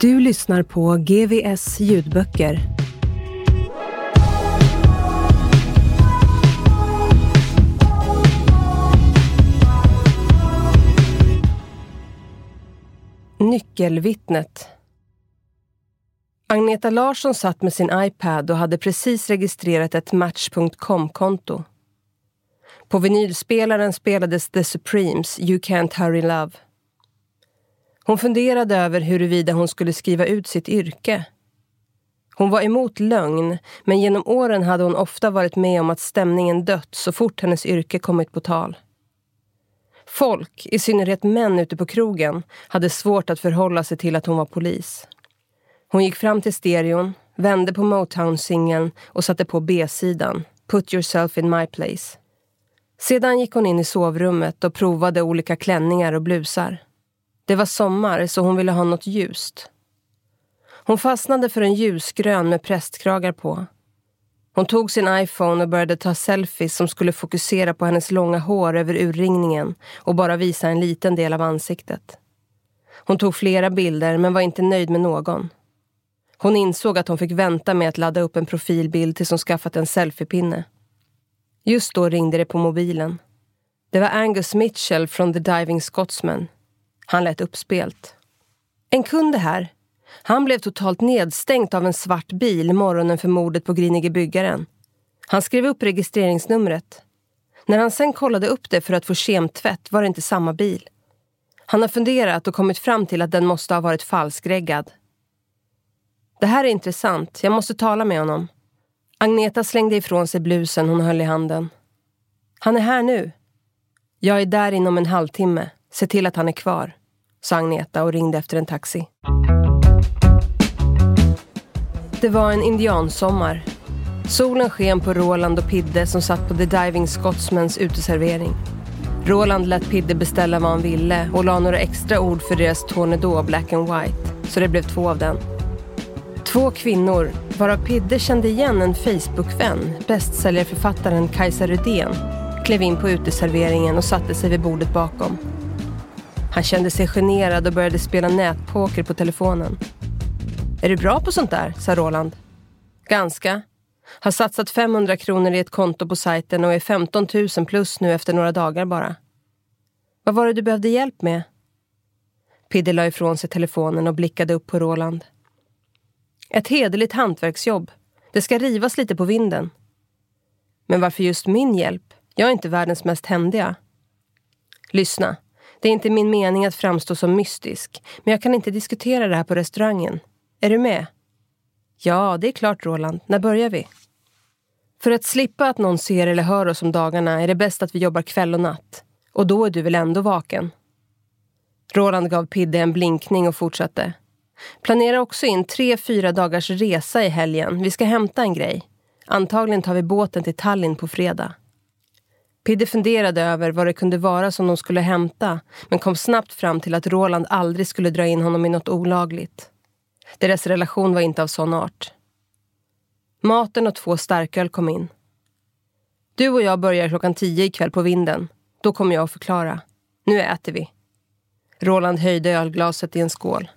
Du lyssnar på GVS ljudböcker. Nyckelvittnet. Agneta Larsson satt med sin iPad och hade precis registrerat ett Match.com-konto. På vinylspelaren spelades The Supremes You Can't Hurry Love. Hon funderade över huruvida hon skulle skriva ut sitt yrke. Hon var emot lögn, men genom åren hade hon ofta varit med om att stämningen dött så fort hennes yrke kommit på tal. Folk, i synnerhet män ute på krogen, hade svårt att förhålla sig till att hon var polis. Hon gick fram till stereon, vände på Motown-singeln och satte på B-sidan, Put yourself in my place. Sedan gick hon in i sovrummet och provade olika klänningar och blusar. Det var sommar så hon ville ha något ljust. Hon fastnade för en ljusgrön med prästkragar på. Hon tog sin iPhone och började ta selfies som skulle fokusera på hennes långa hår över urringningen och bara visa en liten del av ansiktet. Hon tog flera bilder men var inte nöjd med någon. Hon insåg att hon fick vänta med att ladda upp en profilbild tills hon skaffat en selfiepinne. Just då ringde det på mobilen. Det var Angus Mitchell från The Diving Scotsman han lät uppspelt. En kund är här. Han blev totalt nedstängt av en svart bil morgonen för mordet på Grinige byggaren. Han skrev upp registreringsnumret. När han sen kollade upp det för att få kemtvätt var det inte samma bil. Han har funderat och kommit fram till att den måste ha varit falskreggad. Det här är intressant. Jag måste tala med honom. Agneta slängde ifrån sig blusen hon höll i handen. Han är här nu. Jag är där inom en halvtimme. Se till att han är kvar sa Agneta och ringde efter en taxi. Det var en indiansommar. Solen sken på Roland och Pidde som satt på The Diving Scotsmans uteservering. Roland lät Pidde beställa vad han ville och la några extra ord för deras Tornedå Black and White, så det blev två av den. Två kvinnor, varav Pidde kände igen en Facebookvän, bästsäljarförfattaren Kajsa Rydén, klev in på uteserveringen och satte sig vid bordet bakom. Han kände sig generad och började spela nätpoker på telefonen. Är du bra på sånt där? sa Roland. Ganska. Har satsat 500 kronor i ett konto på sajten och är 15 000 plus nu efter några dagar bara. Vad var det du behövde hjälp med? Pidde la ifrån sig telefonen och blickade upp på Roland. Ett hederligt hantverksjobb. Det ska rivas lite på vinden. Men varför just min hjälp? Jag är inte världens mest händiga. Lyssna. Det är inte min mening att framstå som mystisk, men jag kan inte diskutera det här på restaurangen. Är du med? Ja, det är klart Roland. När börjar vi? För att slippa att någon ser eller hör oss om dagarna är det bäst att vi jobbar kväll och natt. Och då är du väl ändå vaken? Roland gav Pidde en blinkning och fortsatte. Planera också in tre, fyra dagars resa i helgen. Vi ska hämta en grej. Antagligen tar vi båten till Tallinn på fredag. Pidde funderade över vad det kunde vara som de skulle hämta men kom snabbt fram till att Roland aldrig skulle dra in honom i något olagligt. Deras relation var inte av sån art. Maten och två starköl kom in. Du och jag börjar klockan tio ikväll på vinden. Då kommer jag att förklara. Nu äter vi. Roland höjde ölglaset i en skål.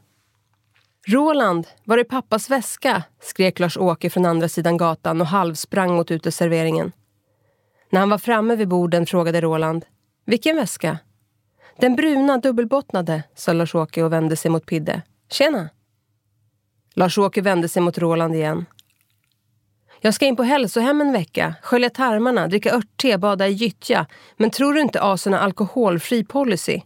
Roland, var är pappas väska? skrek Lars-Åke från andra sidan gatan och halvsprang mot uteserveringen. När han var framme vid borden frågade Roland. Vilken väska? Den bruna dubbelbottnade, sa Lars-Åke och vände sig mot Pidde. Tjena! Lars-Åke vände sig mot Roland igen. Jag ska in på hälsohem en vecka, skölja tarmarna, dricka örtte, bada i gyttja. Men tror du inte Asen har alkoholfri policy?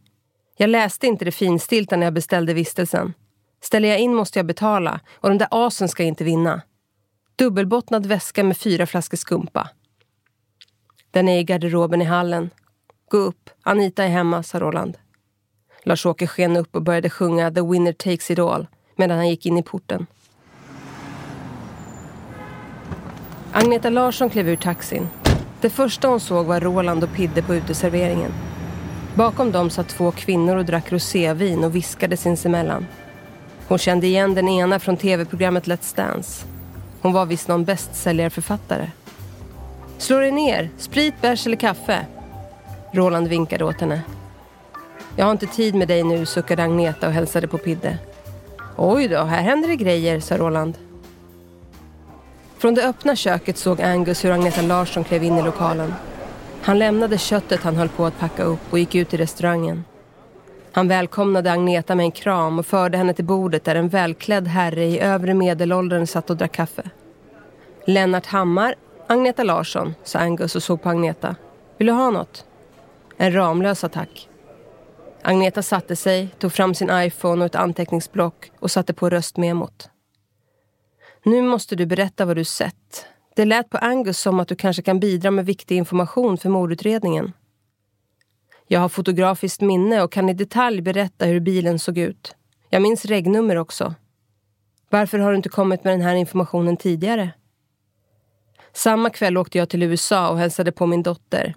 Jag läste inte det finstilta när jag beställde vistelsen. Ställer jag in måste jag betala och den där asen ska inte vinna. Dubbelbottnad väska med fyra flaskor skumpa. Den är i garderoben i hallen. Gå upp, Anita är hemma, sa Roland. Lars-Åke sken upp och började sjunga The winner takes it all medan han gick in i porten. Agneta Larsson klev ur taxin. Det första hon såg var Roland och Pidde på uteserveringen. Bakom dem satt två kvinnor och drack rosévin och viskade sinsemellan. Hon kände igen den ena från tv-programmet Let's Dance. Hon var visst någon bästsäljarförfattare. Slå dig ner, sprit, bärs eller kaffe? Roland vinkade åt henne. Jag har inte tid med dig nu, suckade Agneta och hälsade på Pidde. Oj då, här händer det grejer, sa Roland. Från det öppna köket såg Angus hur Agneta Larsson klev in i lokalen. Han lämnade köttet han höll på att packa upp och gick ut i restaurangen. Han välkomnade Agneta med en kram och förde henne till bordet där en välklädd herre i övre medelåldern satt och drack kaffe. Lennart Hammar, Agneta Larsson, sa Angus och såg på Agneta. Vill du ha något? En Ramlös attack. Agneta satte sig, tog fram sin iPhone och ett anteckningsblock och satte på röstmemot. Nu måste du berätta vad du sett. Det lät på Angus som att du kanske kan bidra med viktig information för mordutredningen. Jag har fotografiskt minne och kan i detalj berätta hur bilen såg ut. Jag minns regnummer också. Varför har du inte kommit med den här informationen tidigare? Samma kväll åkte jag till USA och hälsade på min dotter.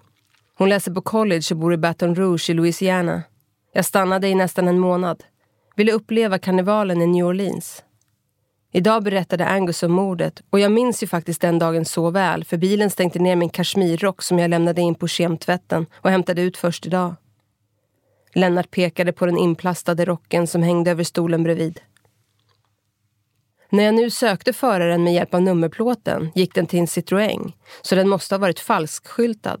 Hon läser på college och bor i Baton Rouge i Louisiana. Jag stannade i nästan en månad. Ville uppleva karnevalen i New Orleans. Idag berättade Angus om mordet och jag minns ju faktiskt den dagen så väl för bilen stänkte ner min kashmirrock som jag lämnade in på kemtvätten och hämtade ut först idag. Lennart pekade på den inplastade rocken som hängde över stolen bredvid. När jag nu sökte föraren med hjälp av nummerplåten gick den till en Citroën, så den måste ha varit falskskyltad.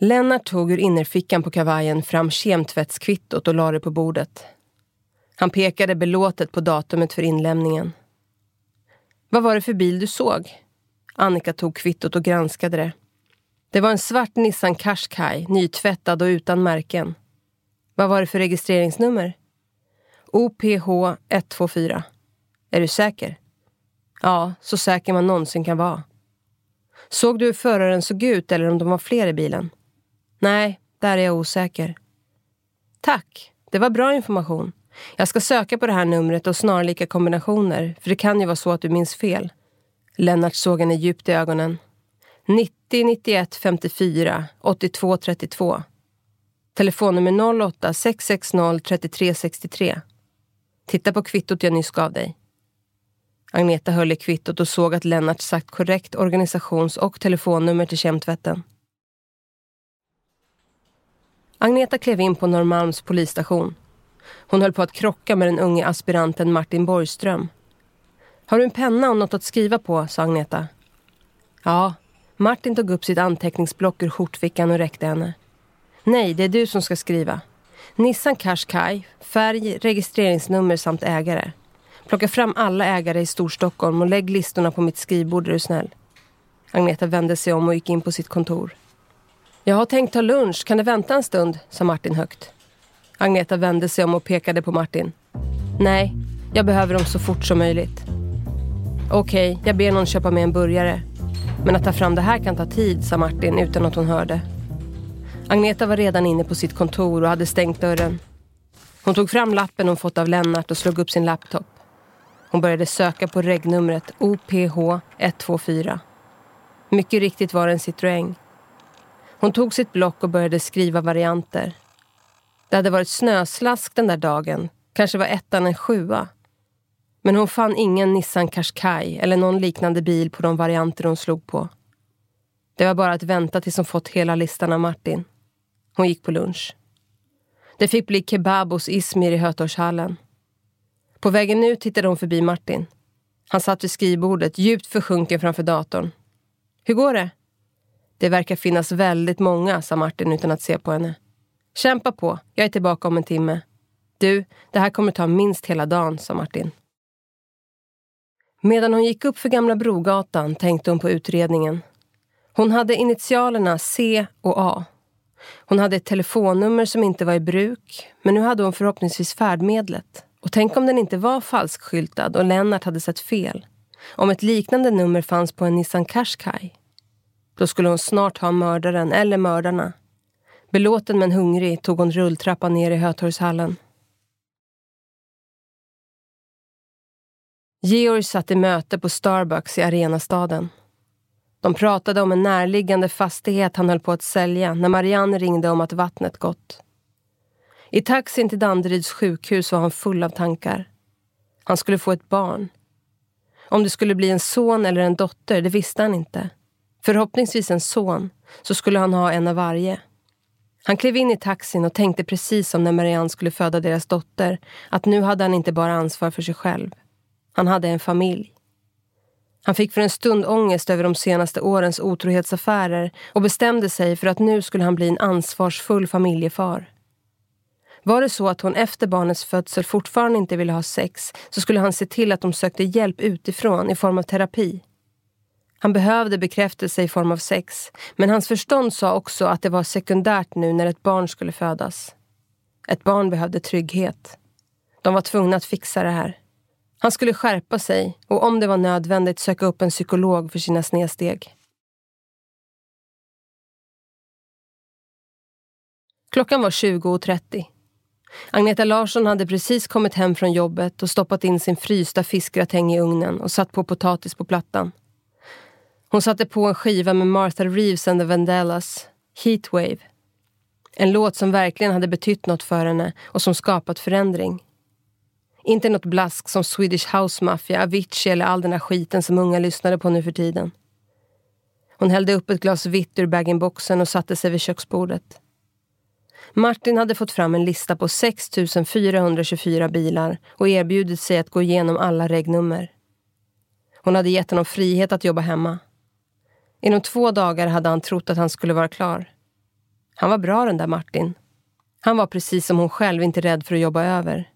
Lennart tog ur innerfickan på kavajen fram kemtvättskvittot och lade det på bordet. Han pekade belåtet på datumet för inlämningen. Vad var det för bil du såg? Annika tog kvittot och granskade det. Det var en svart Nissan Qashqai, nytvättad och utan märken. Vad var det för registreringsnummer? OPH 124. Är du säker? Ja, så säker man någonsin kan vara. Såg du hur föraren såg ut eller om de var fler i bilen? Nej, där är jag osäker. Tack, det var bra information. Jag ska söka på det här numret och snarlika kombinationer, för det kan ju vara så att du minns fel. Lennart såg henne djupt i ögonen. 90 91 54 82 32. Telefonnummer 08 660 33 63. Titta på kvittot jag nyss gav dig. Agneta höll i kvittot och såg att Lennart sagt korrekt organisations och telefonnummer till kemtvätten. Agneta klev in på Norrmalms polisstation. Hon höll på att krocka med den unge aspiranten Martin Borgström. Har du en penna och något att skriva på, sa Agneta. Ja, Martin tog upp sitt anteckningsblock ur skjortfickan och räckte henne. Nej, det är du som ska skriva. Nissan Qashqai, färg, registreringsnummer samt ägare. Plocka fram alla ägare i Storstockholm och lägg listorna på mitt skrivbord är du snäll. Agneta vände sig om och gick in på sitt kontor. Jag har tänkt ta lunch, kan det vänta en stund? sa Martin högt. Agneta vände sig om och pekade på Martin. Nej, jag behöver dem så fort som möjligt. Okej, okay, jag ber någon köpa med en burgare. Men att ta fram det här kan ta tid, sa Martin utan att hon hörde. Agneta var redan inne på sitt kontor och hade stängt dörren. Hon tog fram lappen hon fått av Lennart och slog upp sin laptop. Hon började söka på regnumret OPH 124. Mycket riktigt var det en Citroën. Hon tog sitt block och började skriva varianter. Det hade varit snöslask den där dagen. Kanske var ettan en sjua. Men hon fann ingen Nissan Qashqai eller någon liknande bil på de varianter hon slog på. Det var bara att vänta tills hon fått hela listan av Martin. Hon gick på lunch. Det fick bli kebab hos Ismir i Hötorgshallen. På vägen ut tittade hon förbi Martin. Han satt vid skrivbordet, djupt försjunken framför datorn. Hur går det? Det verkar finnas väldigt många, sa Martin utan att se på henne. Kämpa på, jag är tillbaka om en timme. Du, det här kommer ta minst hela dagen, sa Martin. Medan hon gick upp för Gamla Brogatan tänkte hon på utredningen. Hon hade initialerna C och A. Hon hade ett telefonnummer som inte var i bruk, men nu hade hon förhoppningsvis färdmedlet. Och tänk om den inte var falskskyltad och Lennart hade sett fel. Om ett liknande nummer fanns på en Nissan Qashqai. Då skulle hon snart ha mördaren eller mördarna. Belåten men hungrig tog hon rulltrappan ner i Hötorgshallen. Georg satt i möte på Starbucks i Arenastaden. De pratade om en närliggande fastighet han höll på att sälja när Marianne ringde om att vattnet gått. I taxin till Danderyds sjukhus var han full av tankar. Han skulle få ett barn. Om det skulle bli en son eller en dotter, det visste han inte. Förhoppningsvis en son, så skulle han ha en av varje. Han klev in i taxin och tänkte precis som när Marianne skulle föda deras dotter, att nu hade han inte bara ansvar för sig själv. Han hade en familj. Han fick för en stund ångest över de senaste årens otrohetsaffärer och bestämde sig för att nu skulle han bli en ansvarsfull familjefar. Var det så att hon efter barnets födsel fortfarande inte ville ha sex så skulle han se till att de sökte hjälp utifrån i form av terapi. Han behövde bekräftelse i form av sex, men hans förstånd sa också att det var sekundärt nu när ett barn skulle födas. Ett barn behövde trygghet. De var tvungna att fixa det här. Han skulle skärpa sig och om det var nödvändigt söka upp en psykolog för sina snedsteg. Klockan var 20.30. Agneta Larsson hade precis kommit hem från jobbet och stoppat in sin frysta fiskgratäng i ugnen och satt på potatis på plattan. Hon satte på en skiva med Martha Reeves and the Vandellas, Heatwave. En låt som verkligen hade betytt något för henne och som skapat förändring. Inte något blask som Swedish House Mafia, Avicii eller all den här skiten som unga lyssnade på nu för tiden. Hon hällde upp ett glas vitt ur bag-in-boxen och satte sig vid köksbordet. Martin hade fått fram en lista på 6 424 bilar och erbjudit sig att gå igenom alla regnummer. Hon hade gett honom frihet att jobba hemma. Inom två dagar hade han trott att han skulle vara klar. Han var bra den där Martin. Han var precis som hon själv inte rädd för att jobba över.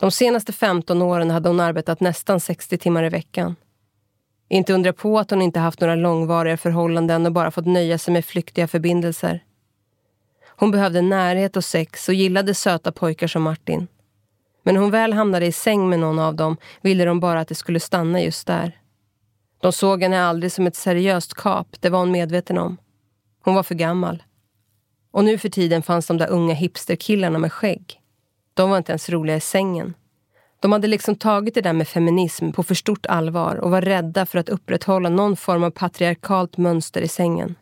De senaste 15 åren hade hon arbetat nästan 60 timmar i veckan. Inte undra på att hon inte haft några långvariga förhållanden och bara fått nöja sig med flyktiga förbindelser. Hon behövde närhet och sex och gillade söta pojkar som Martin. Men när hon väl hamnade i säng med någon av dem ville de bara att det skulle stanna just där. De såg henne aldrig som ett seriöst kap, det var hon medveten om. Hon var för gammal. Och nu för tiden fanns de där unga hipsterkillarna med skägg. De var inte ens roliga i sängen. De hade liksom tagit det där med feminism på för stort allvar och var rädda för att upprätthålla någon form av patriarkalt mönster i sängen.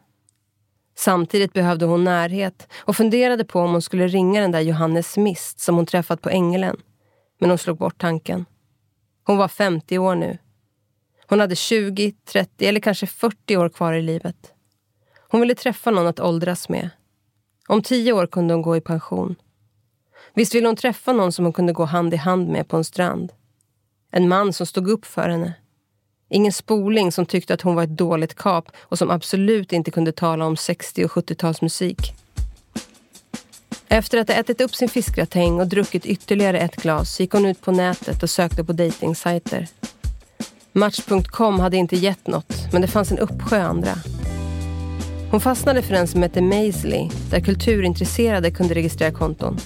Samtidigt behövde hon närhet och funderade på om hon skulle ringa den där Johannes Mist som hon träffat på Ängelen. Men hon slog bort tanken. Hon var 50 år nu. Hon hade 20, 30 eller kanske 40 år kvar i livet. Hon ville träffa någon att åldras med. Om tio år kunde hon gå i pension. Visst ville hon träffa någon som hon kunde gå hand i hand med på en strand. En man som stod upp för henne. Ingen spoling som tyckte att hon var ett dåligt kap och som absolut inte kunde tala om 60 och 70-talsmusik. Efter att ha ätit upp sin fiskgratäng och druckit ytterligare ett glas gick hon ut på nätet och sökte på dejtingsajter. Match.com hade inte gett något, men det fanns en uppsjö andra. Hon fastnade för en som hette Maisley, där kulturintresserade kunde registrera konton.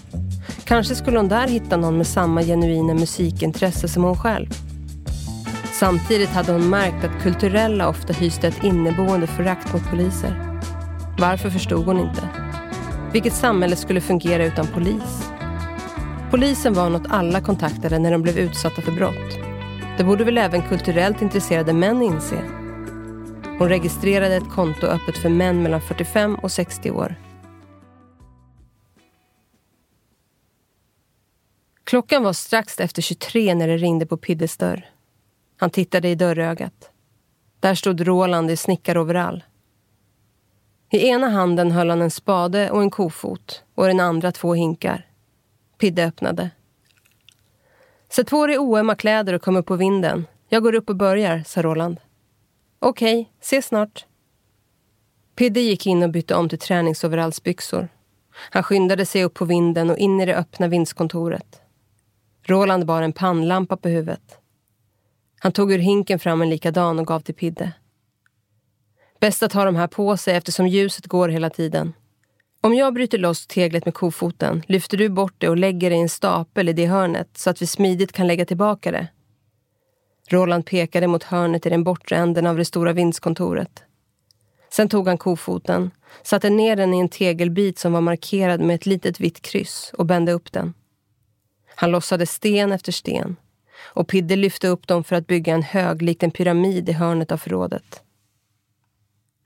Kanske skulle hon där hitta någon med samma genuina musikintresse som hon själv. Samtidigt hade hon märkt att kulturella ofta hyste ett inneboende förakt mot poliser. Varför förstod hon inte. Vilket samhälle skulle fungera utan polis? Polisen var något alla kontaktade när de blev utsatta för brott. Det borde väl även kulturellt intresserade män inse. Hon registrerade ett konto öppet för män mellan 45 och 60 år. Klockan var strax efter 23 när det ringde på Piddes dörr. Han tittade i dörrögat. Där stod Roland i snickaroverall. I ena handen höll han en spade och en kofot och i den andra två hinkar. Pidde öppnade. Sätt på dig oömma kläder och kom upp på vinden. Jag går upp och börjar, sa Roland. Okej, ses snart. Pidde gick in och bytte om till träningsoverallsbyxor. Han skyndade sig upp på vinden och in i det öppna vindskontoret. Roland bar en pannlampa på huvudet. Han tog ur hinken fram en likadan och gav till Pidde. Bäst att ha de här på sig eftersom ljuset går hela tiden. Om jag bryter loss teglet med kofoten lyfter du bort det och lägger det i en stapel i det hörnet så att vi smidigt kan lägga tillbaka det. Roland pekade mot hörnet i den bortre änden av det stora vindskontoret. Sen tog han kofoten, satte ner den i en tegelbit som var markerad med ett litet vitt kryss och bände upp den. Han lossade sten efter sten och Pidde lyfte upp dem för att bygga en hög likt en pyramid i hörnet av förrådet.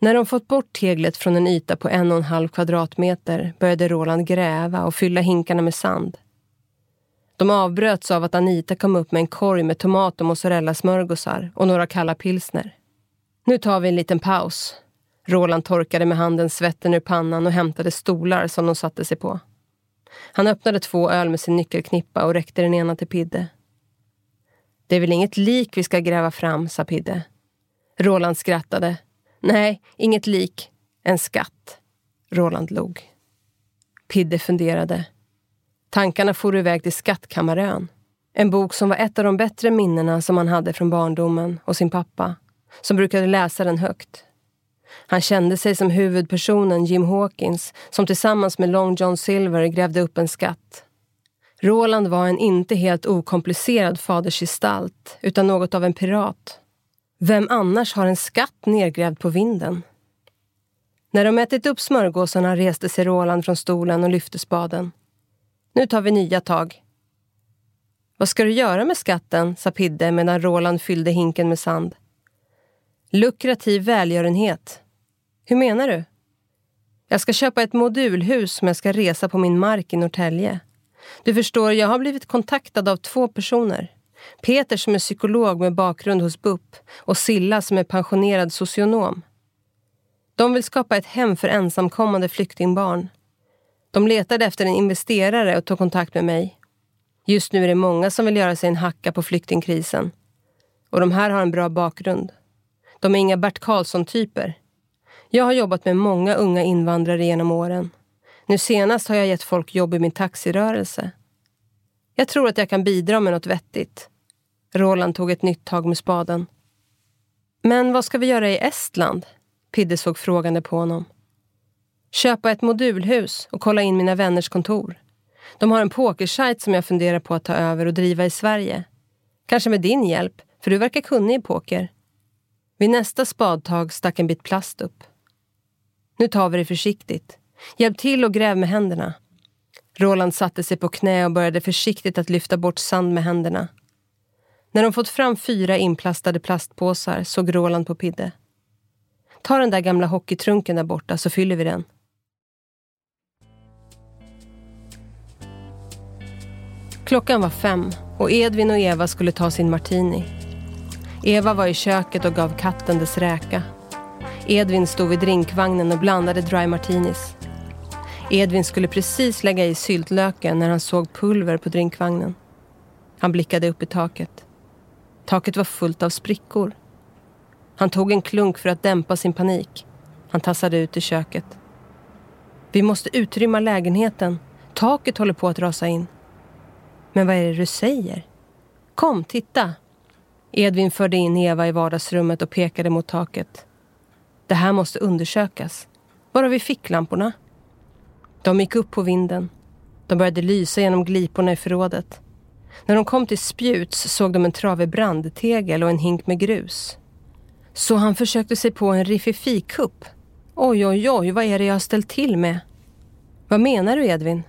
När de fått bort teglet från en yta på en och en halv kvadratmeter började Roland gräva och fylla hinkarna med sand. De avbröts av att Anita kom upp med en korg med tomat och mozzarellasmörgåsar och några kalla pilsner. Nu tar vi en liten paus. Roland torkade med handen svetten ur pannan och hämtade stolar som de satte sig på. Han öppnade två öl med sin nyckelknippa och räckte den ena till Pidde. Det är väl inget lik vi ska gräva fram, sa Pidde. Roland skrattade. Nej, inget lik. En skatt. Roland log. Pidde funderade. Tankarna for iväg till Skattkammarön. En bok som var ett av de bättre minnena som han hade från barndomen och sin pappa, som brukade läsa den högt. Han kände sig som huvudpersonen Jim Hawkins som tillsammans med Long John Silver grävde upp en skatt. Roland var en inte helt okomplicerad fadersgestalt utan något av en pirat. Vem annars har en skatt nedgrävd på vinden? När de ätit upp smörgåsarna reste sig Roland från stolen och lyfte spaden. Nu tar vi nya tag. Vad ska du göra med skatten? sa Pidde medan Roland fyllde hinken med sand. Lukrativ välgörenhet. Hur menar du? Jag ska köpa ett modulhus som jag ska resa på min mark i Norrtälje. Du förstår, jag har blivit kontaktad av två personer. Peter som är psykolog med bakgrund hos BUP och Silla som är pensionerad socionom. De vill skapa ett hem för ensamkommande flyktingbarn. De letade efter en investerare och tog kontakt med mig. Just nu är det många som vill göra sig en hacka på flyktingkrisen. Och de här har en bra bakgrund. De är inga Bert Karlsson-typer. Jag har jobbat med många unga invandrare genom åren. Nu senast har jag gett folk jobb i min taxirörelse. Jag tror att jag kan bidra med något vettigt. Roland tog ett nytt tag med spaden. Men vad ska vi göra i Estland? Pidde såg frågande på honom. Köpa ett modulhus och kolla in mina vänners kontor. De har en pokersajt som jag funderar på att ta över och driva i Sverige. Kanske med din hjälp, för du verkar kunnig i poker. Vid nästa spadtag stack en bit plast upp. Nu tar vi det försiktigt. Hjälp till och gräv med händerna. Roland satte sig på knä och började försiktigt att lyfta bort sand med händerna. När de fått fram fyra inplastade plastpåsar såg Roland på Pidde. Ta den där gamla hockeytrunken där borta så fyller vi den. Klockan var fem och Edvin och Eva skulle ta sin martini. Eva var i köket och gav katten dess räka. Edvin stod vid drinkvagnen och blandade dry martinis. Edvin skulle precis lägga i syltlöken när han såg pulver på drinkvagnen. Han blickade upp i taket. Taket var fullt av sprickor. Han tog en klunk för att dämpa sin panik. Han tassade ut i köket. Vi måste utrymma lägenheten. Taket håller på att rasa in. Men vad är det du säger? Kom, titta! Edvin förde in Eva i vardagsrummet och pekade mot taket. Det här måste undersökas. Var har vi ficklamporna? De gick upp på vinden. De började lysa genom gliporna i förrådet. När de kom till spjuts såg de en trave brandtegel och en hink med grus. Så han försökte sig på en riffifikupp. Oj, oj, oj, vad är det jag har ställt till med? Vad menar du, Edvin?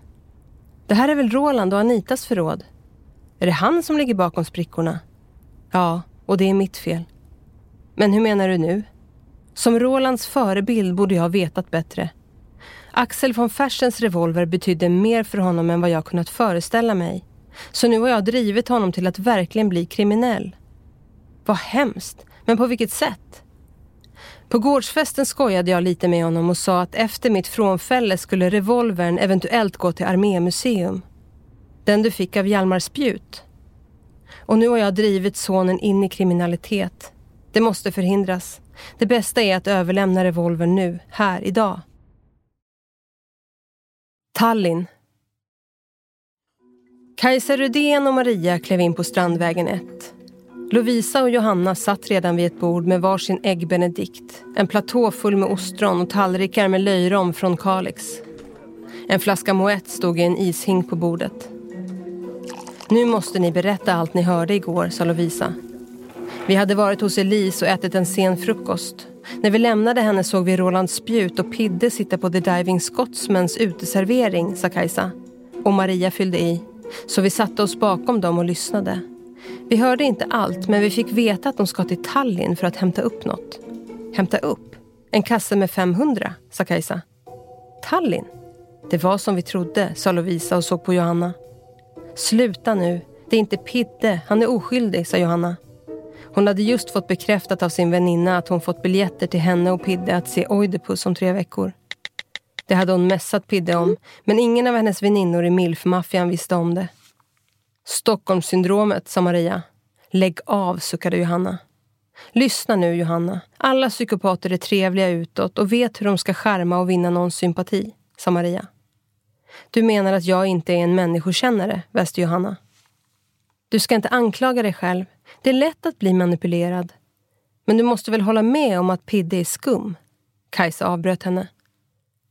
Det här är väl Roland och Anitas förråd? Är det han som ligger bakom sprickorna? Ja, och det är mitt fel. Men hur menar du nu? Som Rolands förebild borde jag ha vetat bättre. Axel von Fersens revolver betydde mer för honom än vad jag kunnat föreställa mig. Så nu har jag drivit honom till att verkligen bli kriminell. Vad hemskt, men på vilket sätt? På gårdsfesten skojade jag lite med honom och sa att efter mitt frånfälle skulle revolvern eventuellt gå till Armémuseum. Den du fick av Hjalmar Spjut. Och nu har jag drivit sonen in i kriminalitet. Det måste förhindras. Det bästa är att överlämna revolvern nu, här, idag. Tallinn. Kajsa Rudén och Maria klev in på Strandvägen 1. Lovisa och Johanna satt redan vid ett bord med varsin äggbenedikt. En platå full med ostron och tallrikar med löjrom från Kalix. En flaska Moët stod i en ishink på bordet. Nu måste ni berätta allt ni hörde igår, sa Lovisa. Vi hade varit hos Elise och ätit en sen frukost. När vi lämnade henne såg vi Roland Spjut och Pidde sitta på The Diving Scotsmans uteservering, sa Kajsa. Och Maria fyllde i. Så vi satte oss bakom dem och lyssnade. Vi hörde inte allt, men vi fick veta att de ska till Tallinn för att hämta upp något. Hämta upp? En kasse med 500, sa Kajsa. Tallinn? Det var som vi trodde, sa Lovisa och såg på Johanna. Sluta nu, det är inte Pidde, han är oskyldig, sa Johanna. Hon hade just fått bekräftat av sin väninna att hon fått biljetter till henne och Pidde att se Oidipus om tre veckor. Det hade hon mässat Pidde om, men ingen av hennes väninnor i milfmaffian visste om det. Stockholmssyndromet, sa Maria. Lägg av, suckade Johanna. Lyssna nu, Johanna. Alla psykopater är trevliga utåt och vet hur de ska skärma och vinna någons sympati, sa Maria. Du menar att jag inte är en människokännare, väste Johanna. Du ska inte anklaga dig själv. Det är lätt att bli manipulerad. Men du måste väl hålla med om att Pidde är skum? Kajsa avbröt henne.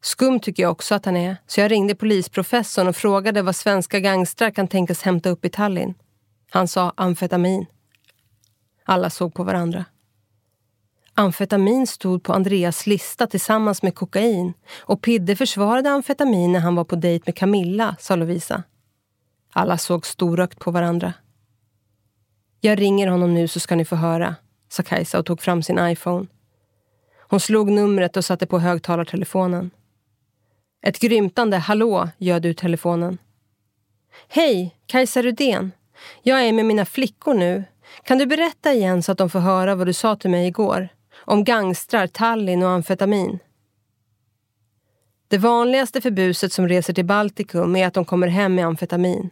Skum tycker jag också att han är, så jag ringde polisprofessorn och frågade vad svenska gangstrar kan tänkas hämta upp i Tallinn. Han sa amfetamin. Alla såg på varandra. Amfetamin stod på Andreas lista tillsammans med kokain och Pidde försvarade amfetamin när han var på dejt med Camilla, sa Lovisa. Alla såg storögt på varandra. Jag ringer honom nu så ska ni få höra, sa Kajsa och tog fram sin iPhone. Hon slog numret och satte på högtalartelefonen. Ett grymtande hallå göd ur telefonen. Hej, Kajsa Rudén. Jag är med mina flickor nu. Kan du berätta igen så att de får höra vad du sa till mig igår? Om gangstrar, Tallinn och amfetamin. Det vanligaste för buset som reser till Baltikum är att de kommer hem med amfetamin.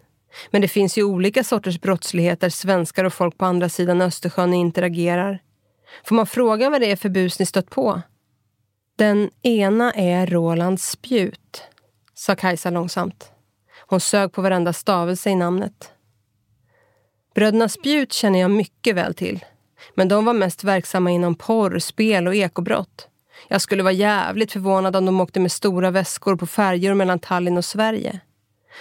Men det finns ju olika sorters brottslighet där svenskar och folk på andra sidan Östersjön interagerar. Får man fråga vad det är för bus ni stött på? Den ena är Roland Spjut, sa Kajsa långsamt. Hon sög på varenda stavelse i namnet. Bröderna Spjut känner jag mycket väl till. Men de var mest verksamma inom porr, spel och ekobrott. Jag skulle vara jävligt förvånad om de åkte med stora väskor på färjor mellan Tallinn och Sverige.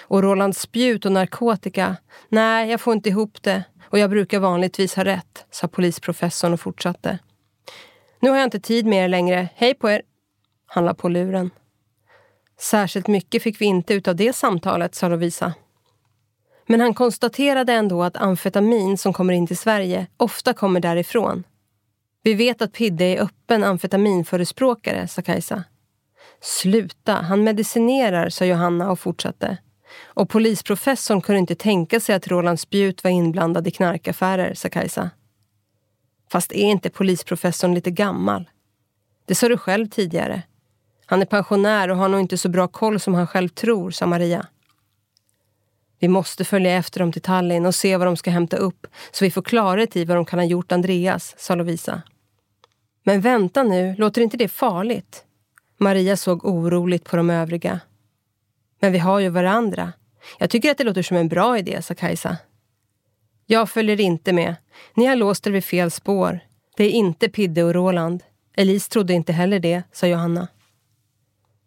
Och Roland Spjut och narkotika? Nej, jag får inte ihop det. Och jag brukar vanligtvis ha rätt, sa polisprofessorn och fortsatte. Nu har jag inte tid med er längre. Hej på er! Han la på luren. Särskilt mycket fick vi inte ut av det samtalet, sa Lovisa. Men han konstaterade ändå att amfetamin som kommer in till Sverige ofta kommer därifrån. Vi vet att Pidde är öppen amfetaminförespråkare, sa Kajsa. Sluta, han medicinerar, sa Johanna och fortsatte. Och polisprofessorn kunde inte tänka sig att Roland Spjut var inblandad i knarkaffärer, sa Kajsa. Fast är inte polisprofessorn lite gammal? Det sa du själv tidigare. Han är pensionär och har nog inte så bra koll som han själv tror, sa Maria. Vi måste följa efter dem till Tallinn och se vad de ska hämta upp så vi får klarhet i vad de kan ha gjort Andreas, sa Lovisa. Men vänta nu, låter inte det farligt? Maria såg oroligt på de övriga. Men vi har ju varandra. Jag tycker att det låter som en bra idé, sa Kajsa. Jag följer inte med. Ni har låst er vid fel spår. Det är inte Pidde och Roland. Elise trodde inte heller det, sa Johanna.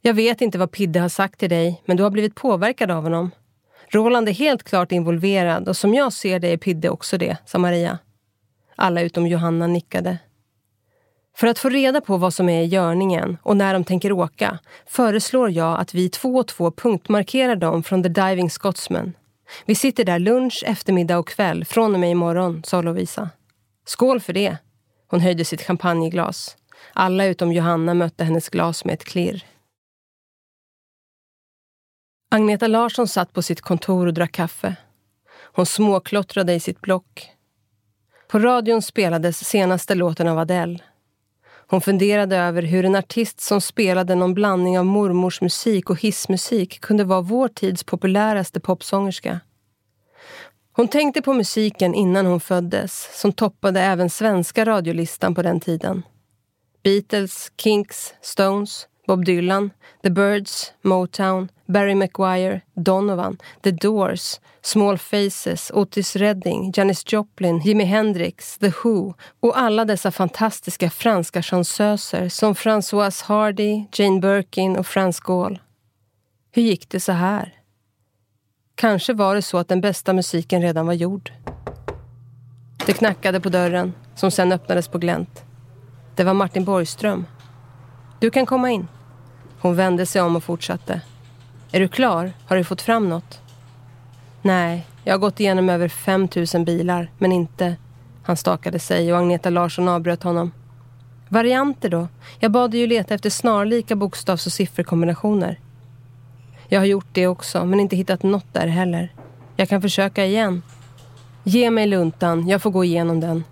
Jag vet inte vad Pidde har sagt till dig, men du har blivit påverkad av honom. Roland är helt klart involverad och som jag ser det är Pidde också det, sa Maria. Alla utom Johanna nickade. För att få reda på vad som är i görningen och när de tänker åka föreslår jag att vi två och två punktmarkerar dem från The Diving Scotsman. Vi sitter där lunch, eftermiddag och kväll från och med imorgon, sa Lovisa. Skål för det! Hon höjde sitt champagneglas. Alla utom Johanna mötte hennes glas med ett klirr. Agneta Larsson satt på sitt kontor och drack kaffe. Hon småklottrade i sitt block. På radion spelades senaste låten av Adele. Hon funderade över hur en artist som spelade någon blandning av mormors musik och hissmusik kunde vara vår tids populäraste popsångerska. Hon tänkte på musiken innan hon föddes, som toppade även svenska radiolistan på den tiden. Beatles, Kinks, Stones, Bob Dylan, The Birds, Motown, Barry McGuire, Donovan, The Doors, Small Faces, Otis Redding, Janis Joplin, Jimi Hendrix, The Who och alla dessa fantastiska franska chansöser som Françoise Hardy, Jane Birkin och Frans Gaulle. Hur gick det så här? Kanske var det så att den bästa musiken redan var gjord. Det knackade på dörren, som sen öppnades på glänt. Det var Martin Borgström. Du kan komma in. Hon vände sig om och fortsatte. Är du klar? Har du fått fram något? Nej, jag har gått igenom över 5000 bilar, men inte... Han stakade sig och Agneta Larsson avbröt honom. Varianter då? Jag bad dig ju leta efter snarlika bokstavs och sifferkombinationer. Jag har gjort det också, men inte hittat något där heller. Jag kan försöka igen. Ge mig luntan, jag får gå igenom den.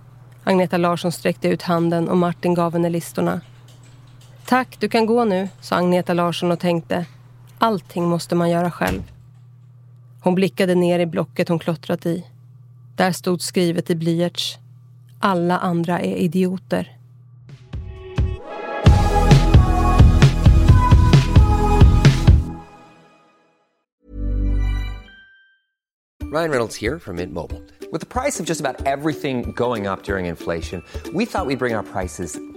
Agneta Larsson sträckte ut handen och Martin gav henne listorna. Tack, du kan gå nu, sa Agneta Larsson och tänkte. Allting måste man göra själv. Hon blickade ner i blocket hon klottrat i. Där stod skrivet i blyerts. Alla andra är idioter. Ryan Reynolds here from Mint Mobile. With the price of just about everything going up during inflation, we thought we'd bring our prices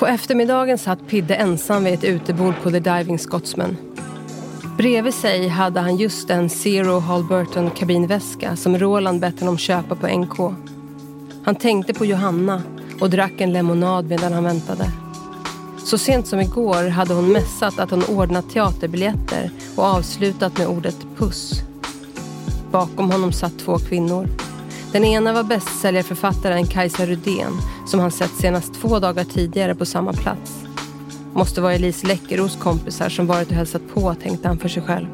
På eftermiddagen satt Pidde ensam vid ett utebord på The Diving Scotsman. Bredvid sig hade han just en Zero Halberton kabinväska som Roland bett honom köpa på NK. Han tänkte på Johanna och drack en lemonad medan han väntade. Så sent som igår hade hon mässat att hon ordnat teaterbiljetter och avslutat med ordet puss. Bakom honom satt två kvinnor. Den ena var bästsäljarförfattaren Kajsa Rudén som han sett senast två dagar tidigare på samma plats. Måste vara Elise Läckeros kompisar som varit och hälsat på, tänkte han för sig själv.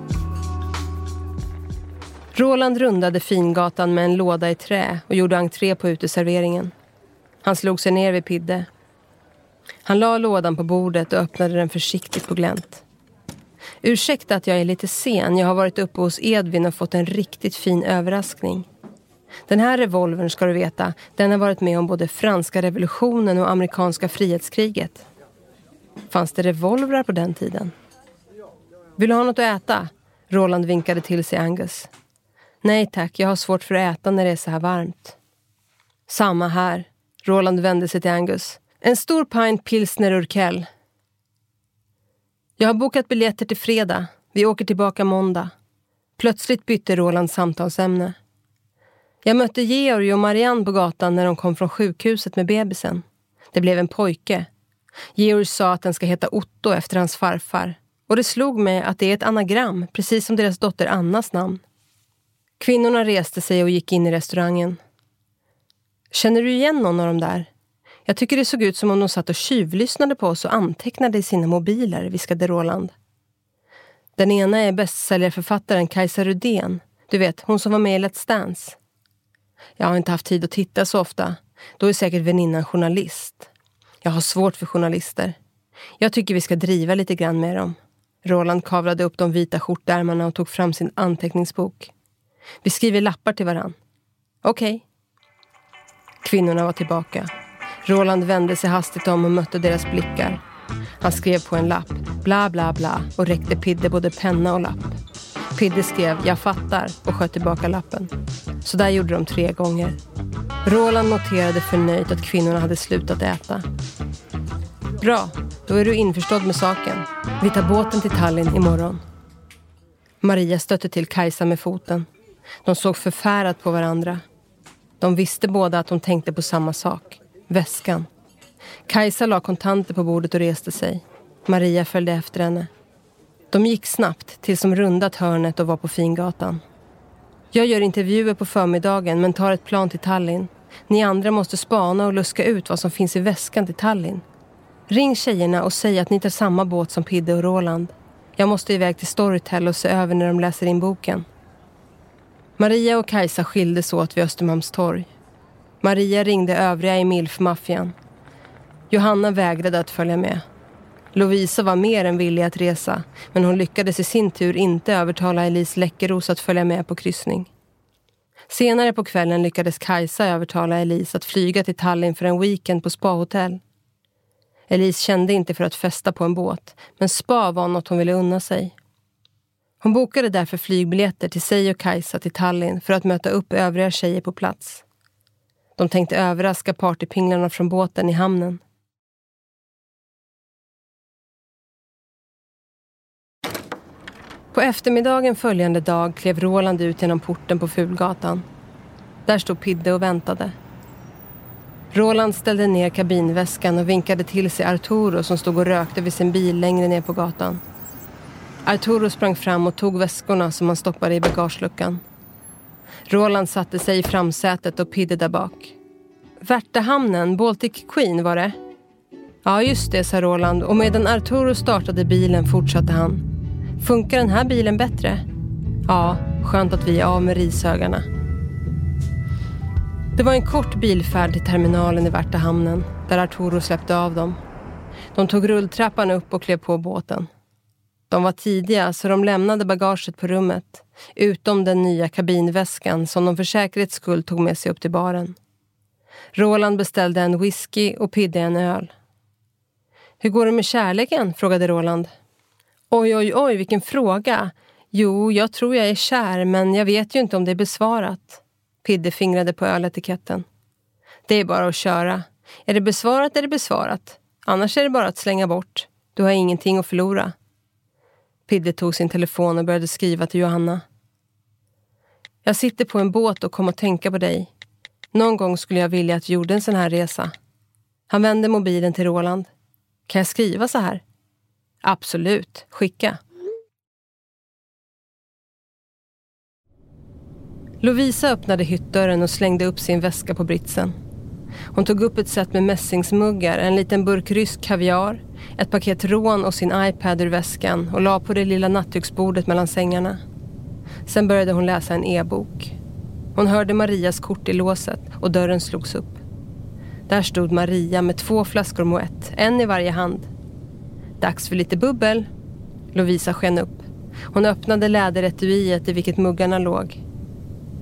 Roland rundade Fingatan med en låda i trä och gjorde entré på uteserveringen. Han slog sig ner vid Pidde. Han la lådan på bordet och öppnade den försiktigt på glänt. Ursäkta att jag är lite sen. Jag har varit uppe hos Edvin och fått en riktigt fin överraskning. Den här revolvern ska du veta, den har varit med om både franska revolutionen och amerikanska frihetskriget. Fanns det revolvrar på den tiden? Vill du ha något att äta? Roland vinkade till sig Angus. Nej tack, jag har svårt för att äta när det är så här varmt. Samma här. Roland vände sig till Angus. En stor pint pilsner urkel. Jag har bokat biljetter till fredag. Vi åker tillbaka måndag. Plötsligt bytte Roland samtalsämne. Jag mötte Georg och Marianne på gatan när de kom från sjukhuset med bebisen. Det blev en pojke. Georg sa att den ska heta Otto efter hans farfar. Och det slog mig att det är ett anagram, precis som deras dotter Annas namn. Kvinnorna reste sig och gick in i restaurangen. Känner du igen någon av dem där? Jag tycker det såg ut som om de satt och tjuvlyssnade på oss och antecknade i sina mobiler, viskade Roland. Den ena är bästsäljarförfattaren Kajsa Rudén. Du vet, hon som var med i Let's Dance. Jag har inte haft tid att titta så ofta. Då är säkert väninnan journalist. Jag har svårt för journalister. Jag tycker vi ska driva lite grann med dem. Roland kavlade upp de vita skjortärmarna och tog fram sin anteckningsbok. Vi skriver lappar till varann. Okej. Okay. Kvinnorna var tillbaka. Roland vände sig hastigt om och mötte deras blickar. Han skrev på en lapp, bla bla bla, och räckte Pidde både penna och lapp. Pidde skrev “Jag fattar” och sköt tillbaka lappen. Så där gjorde de tre gånger. Roland noterade förnöjt att kvinnorna hade slutat äta. Bra, då är du införstådd med saken. Vi tar båten till Tallinn imorgon. Maria stötte till Kajsa med foten. De såg förfärat på varandra. De visste båda att de tänkte på samma sak. Väskan. Kajsa la kontanter på bordet och reste sig. Maria följde efter henne. De gick snabbt tills de rundat hörnet och var på Fingatan. Jag gör intervjuer på förmiddagen men tar ett plan till Tallinn. Ni andra måste spana och luska ut vad som finns i väskan till Tallinn. Ring tjejerna och säg att ni tar samma båt som Pidde och Roland. Jag måste iväg till Storytel och se över när de läser in boken. Maria och Kajsa skildes åt vid Östermalmstorg. Maria ringde övriga i MILF-maffian. Johanna vägrade att följa med. Lovisa var mer än villig att resa men hon lyckades i sin tur inte övertala Elise Läckeros att följa med på kryssning. Senare på kvällen lyckades Kajsa övertala Elise att flyga till Tallinn för en weekend på spahotell. Elise kände inte för att festa på en båt men spa var något hon ville unna sig. Hon bokade därför flygbiljetter till sig och Kajsa till Tallinn för att möta upp övriga tjejer på plats. De tänkte överraska partypinglarna från båten i hamnen. På eftermiddagen följande dag klev Roland ut genom porten på Fulgatan. Där stod Pidde och väntade. Roland ställde ner kabinväskan och vinkade till sig Arturo som stod och rökte vid sin bil längre ner på gatan. Arturo sprang fram och tog väskorna som han stoppade i bagageluckan. Roland satte sig i framsätet och Pidde där bak. Värtahamnen, Baltic Queen var det? Ja, just det, sa Roland och medan Arturo startade bilen fortsatte han. Funkar den här bilen bättre? Ja, skönt att vi är av med rishögarna. Det var en kort bilfärd till terminalen i Värtahamnen där Arturo släppte av dem. De tog rulltrappan upp och klev på båten. De var tidiga så de lämnade bagaget på rummet utom den nya kabinväskan som de för säkerhets skull tog med sig upp till baren. Roland beställde en whisky och Pidde en öl. Hur går det med kärleken? frågade Roland. Oj, oj, oj, vilken fråga. Jo, jag tror jag är kär, men jag vet ju inte om det är besvarat. Pidde fingrade på öletiketten. Det är bara att köra. Är det besvarat är det besvarat. Annars är det bara att slänga bort. Du har ingenting att förlora. Pidde tog sin telefon och började skriva till Johanna. Jag sitter på en båt och kommer att tänka på dig. Någon gång skulle jag vilja att vi gjorde en sån här resa. Han vände mobilen till Roland. Kan jag skriva så här? Absolut, skicka. Lovisa öppnade hyttdörren och slängde upp sin väska på britsen. Hon tog upp ett set med mässingsmuggar, en liten burk rysk kaviar, ett paket rån och sin iPad ur väskan och la på det lilla nattduksbordet mellan sängarna. Sen började hon läsa en e-bok. Hon hörde Marias kort i låset och dörren slogs upp. Där stod Maria med två flaskor Moët, en i varje hand. Dags för lite bubbel. Lovisa sken upp. Hon öppnade läderetuiet i vilket muggarna låg.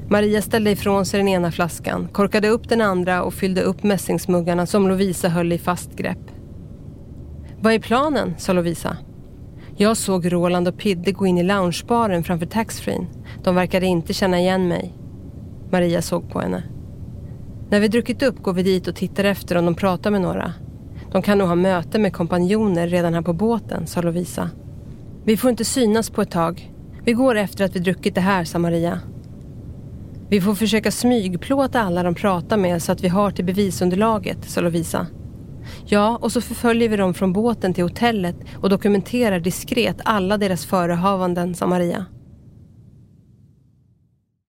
Maria ställde ifrån sig den ena flaskan, korkade upp den andra och fyllde upp mässingsmuggarna som Lovisa höll i fast grepp. Vad är planen? sa Lovisa. Jag såg Roland och Pidde gå in i loungebaren framför taxfreen. De verkade inte känna igen mig. Maria såg på henne. När vi druckit upp går vi dit och tittar efter om de pratar med några. De kan nog ha möte med kompanjoner redan här på båten, sa Lovisa. Vi får inte synas på ett tag. Vi går efter att vi druckit det här, sa Maria. Vi får försöka smygplåta alla de pratar med så att vi har till bevisunderlaget, sa Lovisa. Ja, och så förföljer vi dem från båten till hotellet och dokumenterar diskret alla deras förehavanden, sa Maria.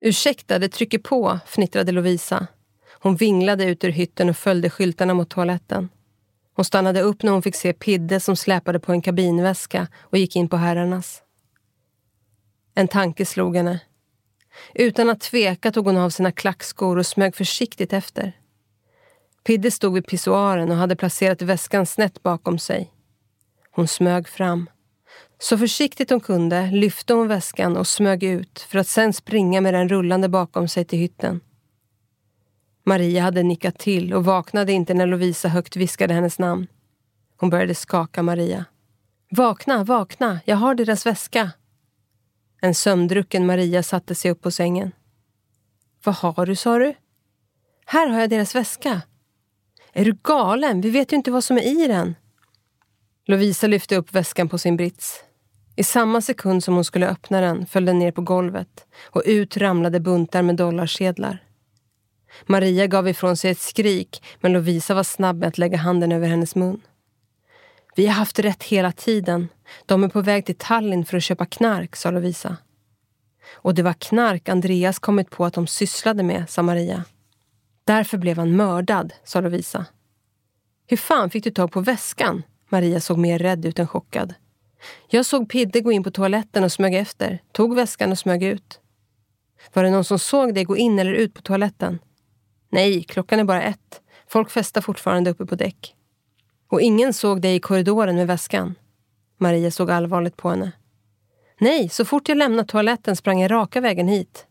Ursäkta, det trycker på, fnittrade Lovisa. Hon vinglade ut ur hytten och följde skyltarna mot toaletten. Hon stannade upp när hon fick se Pidde som släpade på en kabinväska och gick in på herrarnas. En tanke slog henne. Utan att tveka tog hon av sina klackskor och smög försiktigt efter. Pidde stod vid pissoaren och hade placerat väskan snett bakom sig. Hon smög fram. Så försiktigt hon kunde lyfte hon väskan och smög ut för att sen springa med den rullande bakom sig till hytten. Maria hade nickat till och vaknade inte när Lovisa högt viskade hennes namn. Hon började skaka Maria. Vakna, vakna, jag har deras väska. En sömndrucken Maria satte sig upp på sängen. Vad har du, sa du? Här har jag deras väska. Är du galen? Vi vet ju inte vad som är i den. Lovisa lyfte upp väskan på sin brits. I samma sekund som hon skulle öppna den föll den ner på golvet och ut ramlade buntar med dollarsedlar. Maria gav ifrån sig ett skrik men Lovisa var snabb med att lägga handen över hennes mun. Vi har haft rätt hela tiden. De är på väg till Tallinn för att köpa knark, sa Lovisa. Och det var knark Andreas kommit på att de sysslade med, sa Maria. Därför blev han mördad, sa Lovisa. Hur fan fick du tag på väskan? Maria såg mer rädd ut än chockad. Jag såg Pidde gå in på toaletten och smög efter, tog väskan och smög ut. Var det någon som såg dig gå in eller ut på toaletten? Nej, klockan är bara ett. Folk festar fortfarande uppe på däck. Och ingen såg dig i korridoren med väskan? Maria såg allvarligt på henne. Nej, så fort jag lämnade toaletten sprang jag raka vägen hit.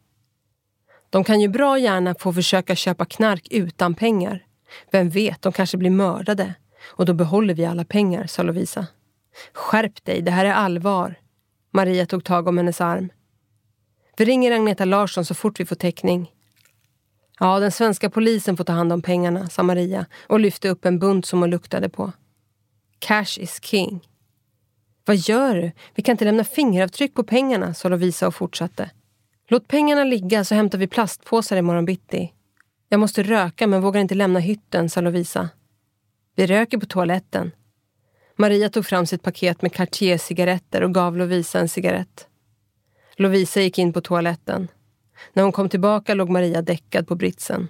De kan ju bra gärna få försöka köpa knark utan pengar. Vem vet, de kanske blir mördade. Och då behåller vi alla pengar, sa Lovisa. Skärp dig, det här är allvar. Maria tog tag om hennes arm. Vi ringer Agneta Larsson så fort vi får täckning. Ja, den svenska polisen får ta hand om pengarna, sa Maria och lyfte upp en bunt som hon luktade på. Cash is king. Vad gör du? Vi kan inte lämna fingeravtryck på pengarna, sa Lovisa och fortsatte. Låt pengarna ligga så hämtar vi plastpåsar imorgon bitti. Jag måste röka men vågar inte lämna hytten, sa Lovisa. Vi röker på toaletten. Maria tog fram sitt paket med Cartier-cigaretter och gav Lovisa en cigarett. Lovisa gick in på toaletten. När hon kom tillbaka låg Maria däckad på britsen.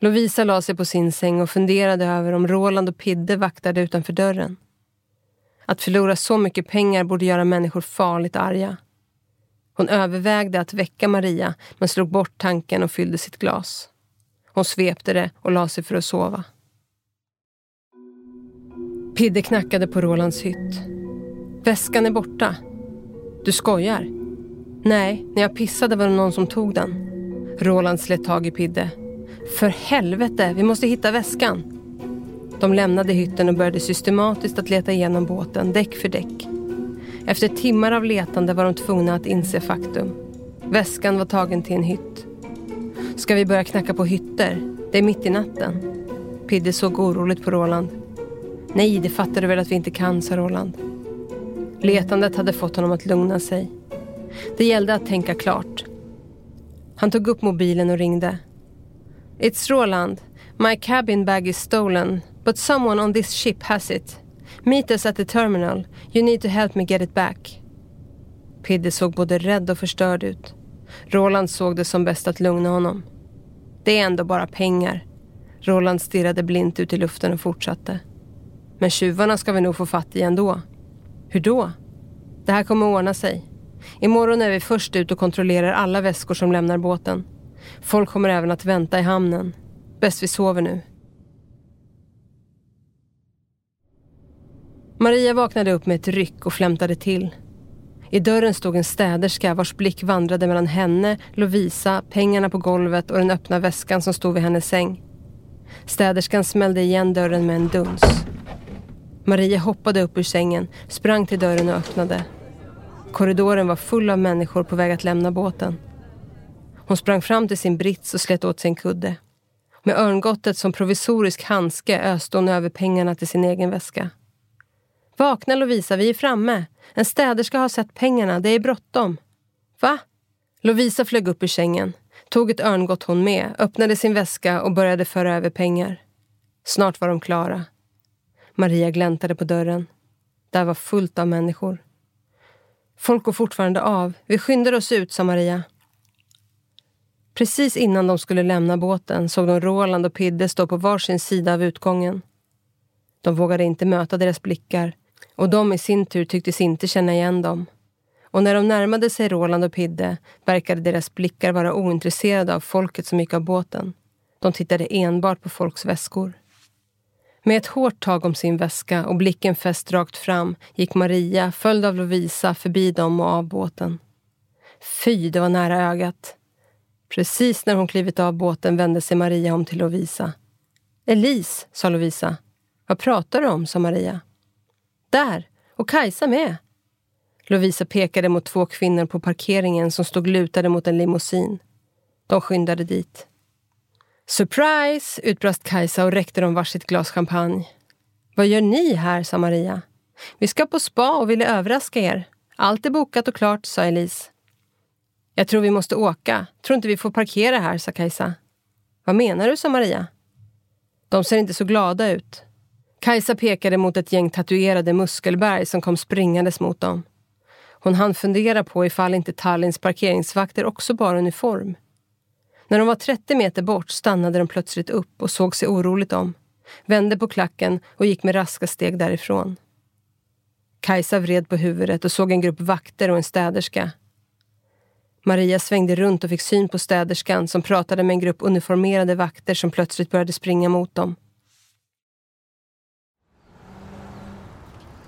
Lovisa la sig på sin säng och funderade över om Roland och Pidde vaktade utanför dörren. Att förlora så mycket pengar borde göra människor farligt arga. Hon övervägde att väcka Maria men slog bort tanken och fyllde sitt glas. Hon svepte det och la sig för att sova. Pidde knackade på Rolands hytt. Väskan är borta. Du skojar? Nej, när jag pissade var det någon som tog den. Roland slet tag i Pidde. För helvete, vi måste hitta väskan. De lämnade hytten och började systematiskt att leta igenom båten, däck för däck. Efter timmar av letande var de tvungna att inse faktum. Väskan var tagen till en hytt. Ska vi börja knacka på hytter? Det är mitt i natten. Pidde såg oroligt på Roland. Nej, det fattar du väl att vi inte kan, sa Roland. Letandet hade fått honom att lugna sig. Det gällde att tänka klart. Han tog upp mobilen och ringde. It's Roland. My cabin bag is stolen, but someone on this ship has it. Meet us at the terminal. You need to help me get it back. Pidde såg både rädd och förstörd ut. Roland såg det som bäst att lugna honom. Det är ändå bara pengar. Roland stirrade blint ut i luften och fortsatte. Men tjuvarna ska vi nog få fatt i ändå. Hur då? Det här kommer ordna sig. Imorgon är vi först ut och kontrollerar alla väskor som lämnar båten. Folk kommer även att vänta i hamnen. Bäst vi sover nu. Maria vaknade upp med ett ryck och flämtade till. I dörren stod en städerska vars blick vandrade mellan henne, Lovisa, pengarna på golvet och den öppna väskan som stod vid hennes säng. Städerskan smällde igen dörren med en duns. Maria hoppade upp ur sängen, sprang till dörren och öppnade. Korridoren var full av människor på väg att lämna båten. Hon sprang fram till sin brits och slet åt sig en kudde. Med örngottet som provisorisk handske öste hon över pengarna till sin egen väska. Vakna Lovisa, vi är framme. En städerska har sett pengarna, det är bråttom. Va? Lovisa flög upp ur sängen, tog ett örngott hon med, öppnade sin väska och började föra över pengar. Snart var de klara. Maria gläntade på dörren. Där var fullt av människor. Folk går fortfarande av. Vi skyndar oss ut, sa Maria. Precis innan de skulle lämna båten såg de Roland och Pidde stå på varsin sida av utgången. De vågade inte möta deras blickar och de i sin tur tycktes inte känna igen dem. Och när de närmade sig Roland och Pidde verkade deras blickar vara ointresserade av folket som gick av båten. De tittade enbart på folks väskor. Med ett hårt tag om sin väska och blicken fäst rakt fram gick Maria, följd av Lovisa, förbi dem och av båten. Fy, det var nära ögat. Precis när hon klivit av båten vände sig Maria om till Lovisa. Elise, sa Lovisa. Vad pratar du om, sa Maria. Där, och Kajsa med. Lovisa pekade mot två kvinnor på parkeringen som stod lutade mot en limousin. De skyndade dit. Surprise! utbrast Kajsa och räckte dem varsitt glas champagne. Vad gör ni här? sa Maria. Vi ska på spa och ville överraska er. Allt är bokat och klart, sa Elise. Jag tror vi måste åka. Tror inte vi får parkera här, sa Kajsa. Vad menar du, sa Maria. De ser inte så glada ut. Kajsa pekade mot ett gäng tatuerade muskelberg som kom springandes mot dem. Hon hann fundera på ifall inte Tallins parkeringsvakter också bar uniform. När de var 30 meter bort stannade de plötsligt upp och såg sig oroligt om. Vände på klacken och gick med raska steg därifrån. Kajsa vred på huvudet och såg en grupp vakter och en städerska. Maria svängde runt och fick syn på städerskan som pratade med en grupp uniformerade vakter som plötsligt började springa mot dem.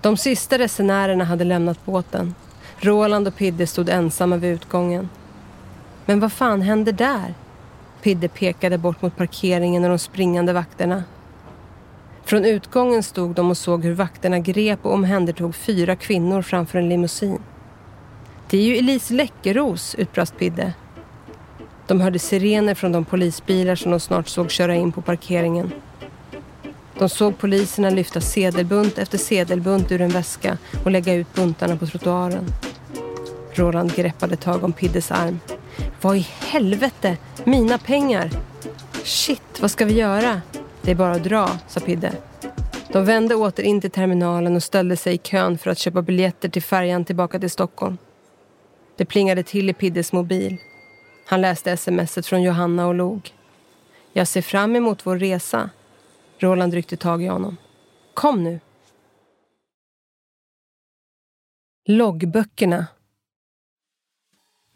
De sista resenärerna hade lämnat båten. Roland och Pidde stod ensamma vid utgången. Men vad fan hände där? Pidde pekade bort mot parkeringen och de springande vakterna. Från utgången stod de och såg hur vakterna grep och omhändertog fyra kvinnor framför en limousin. Det är ju Elise Läckeros, utbrast Pidde. De hörde sirener från de polisbilar som de snart såg köra in på parkeringen. De såg poliserna lyfta sedelbunt efter sedelbunt ur en väska och lägga ut buntarna på trottoaren. Roland greppade tag om Piddes arm. Vad i helvete? Mina pengar! Shit, vad ska vi göra? Det är bara att dra, sa Pidde. De vände åter in till terminalen och ställde sig i kön för att köpa biljetter till färjan tillbaka till Stockholm. Det plingade till i Piddes mobil. Han läste smset från Johanna och log. Jag ser fram emot vår resa. Roland ryckte tag i honom. Kom nu. Loggböckerna.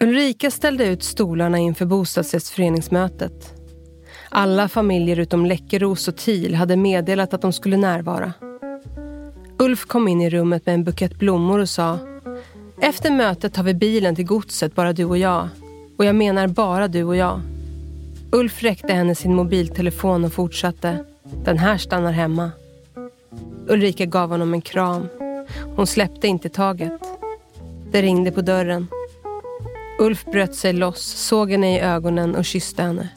Ulrika ställde ut stolarna inför bostadsrättsföreningsmötet. Alla familjer utom Läckeros och Til hade meddelat att de skulle närvara. Ulf kom in i rummet med en bukett blommor och sa Efter mötet tar vi bilen till godset, bara du och jag. Och jag menar bara du och jag. Ulf räckte henne sin mobiltelefon och fortsatte Den här stannar hemma. Ulrika gav honom en kram. Hon släppte inte taget. Det ringde på dörren. Ulf bröt sig loss, såg henne i ögonen och kysste henne.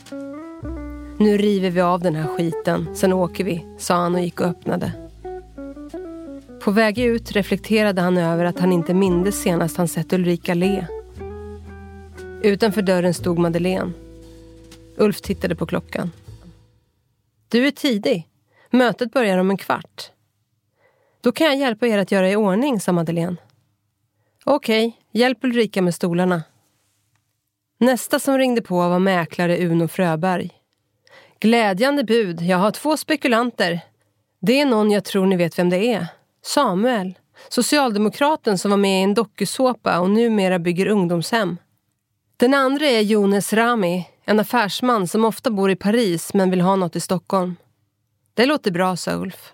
Nu river vi av den här skiten, sen åker vi, sa han och gick och öppnade. På väg ut reflekterade han över att han inte mindes senast han sett Ulrika le. Utanför dörren stod Madeleine. Ulf tittade på klockan. Du är tidig. Mötet börjar om en kvart. Då kan jag hjälpa er att göra i ordning, sa Madeleine. Okej, hjälp Ulrika med stolarna. Nästa som ringde på var mäklare Uno Fröberg. Glädjande bud. Jag har två spekulanter. Det är någon jag tror ni vet vem det är. Samuel. Socialdemokraten som var med i en dokusåpa och numera bygger ungdomshem. Den andra är Jones Rami, en affärsman som ofta bor i Paris men vill ha något i Stockholm. Det låter bra, sa Ulf.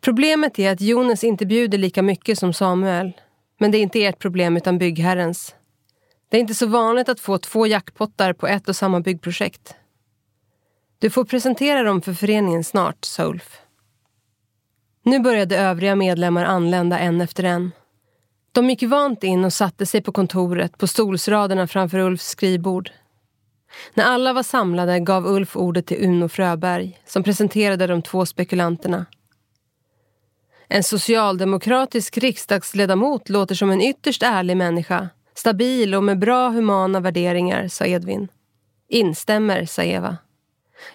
Problemet är att Jones inte bjuder lika mycket som Samuel. Men det är inte ert problem utan byggherrens. Det är inte så vanligt att få två jackpottar på ett och samma byggprojekt. Du får presentera dem för föreningen snart, sa Ulf. Nu började övriga medlemmar anlända en efter en. De gick vant in och satte sig på kontoret på stolsraderna framför Ulfs skrivbord. När alla var samlade gav Ulf ordet till Uno Fröberg som presenterade de två spekulanterna. En socialdemokratisk riksdagsledamot låter som en ytterst ärlig människa. Stabil och med bra humana värderingar, sa Edvin. Instämmer, sa Eva.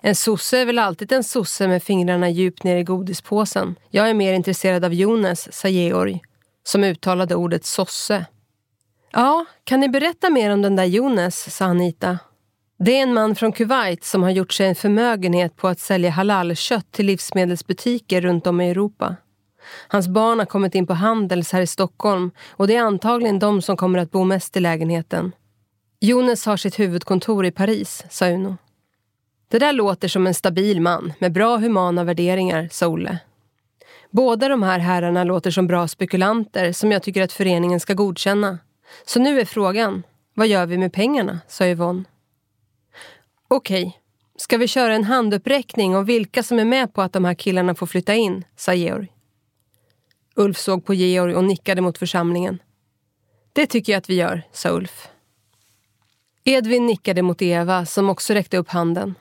En sosse är väl alltid en sosse med fingrarna djupt ner i godispåsen. Jag är mer intresserad av Jonas, sa Georg, som uttalade ordet sosse. Ja, kan ni berätta mer om den där Jonas, sa Anita. Det är en man från Kuwait som har gjort sig en förmögenhet på att sälja halalkött till livsmedelsbutiker runt om i Europa. Hans barn har kommit in på Handels här i Stockholm och det är antagligen de som kommer att bo mest i lägenheten. Jonas har sitt huvudkontor i Paris, sa Uno. Det där låter som en stabil man med bra humana värderingar, sa Olle. Båda de här herrarna låter som bra spekulanter som jag tycker att föreningen ska godkänna. Så nu är frågan, vad gör vi med pengarna? sa Yvonne. Okej, ska vi köra en handuppräckning om vilka som är med på att de här killarna får flytta in, sa Georg. Ulf såg på Georg och nickade mot församlingen. Det tycker jag att vi gör, sa Ulf. Edvin nickade mot Eva som också räckte upp handen.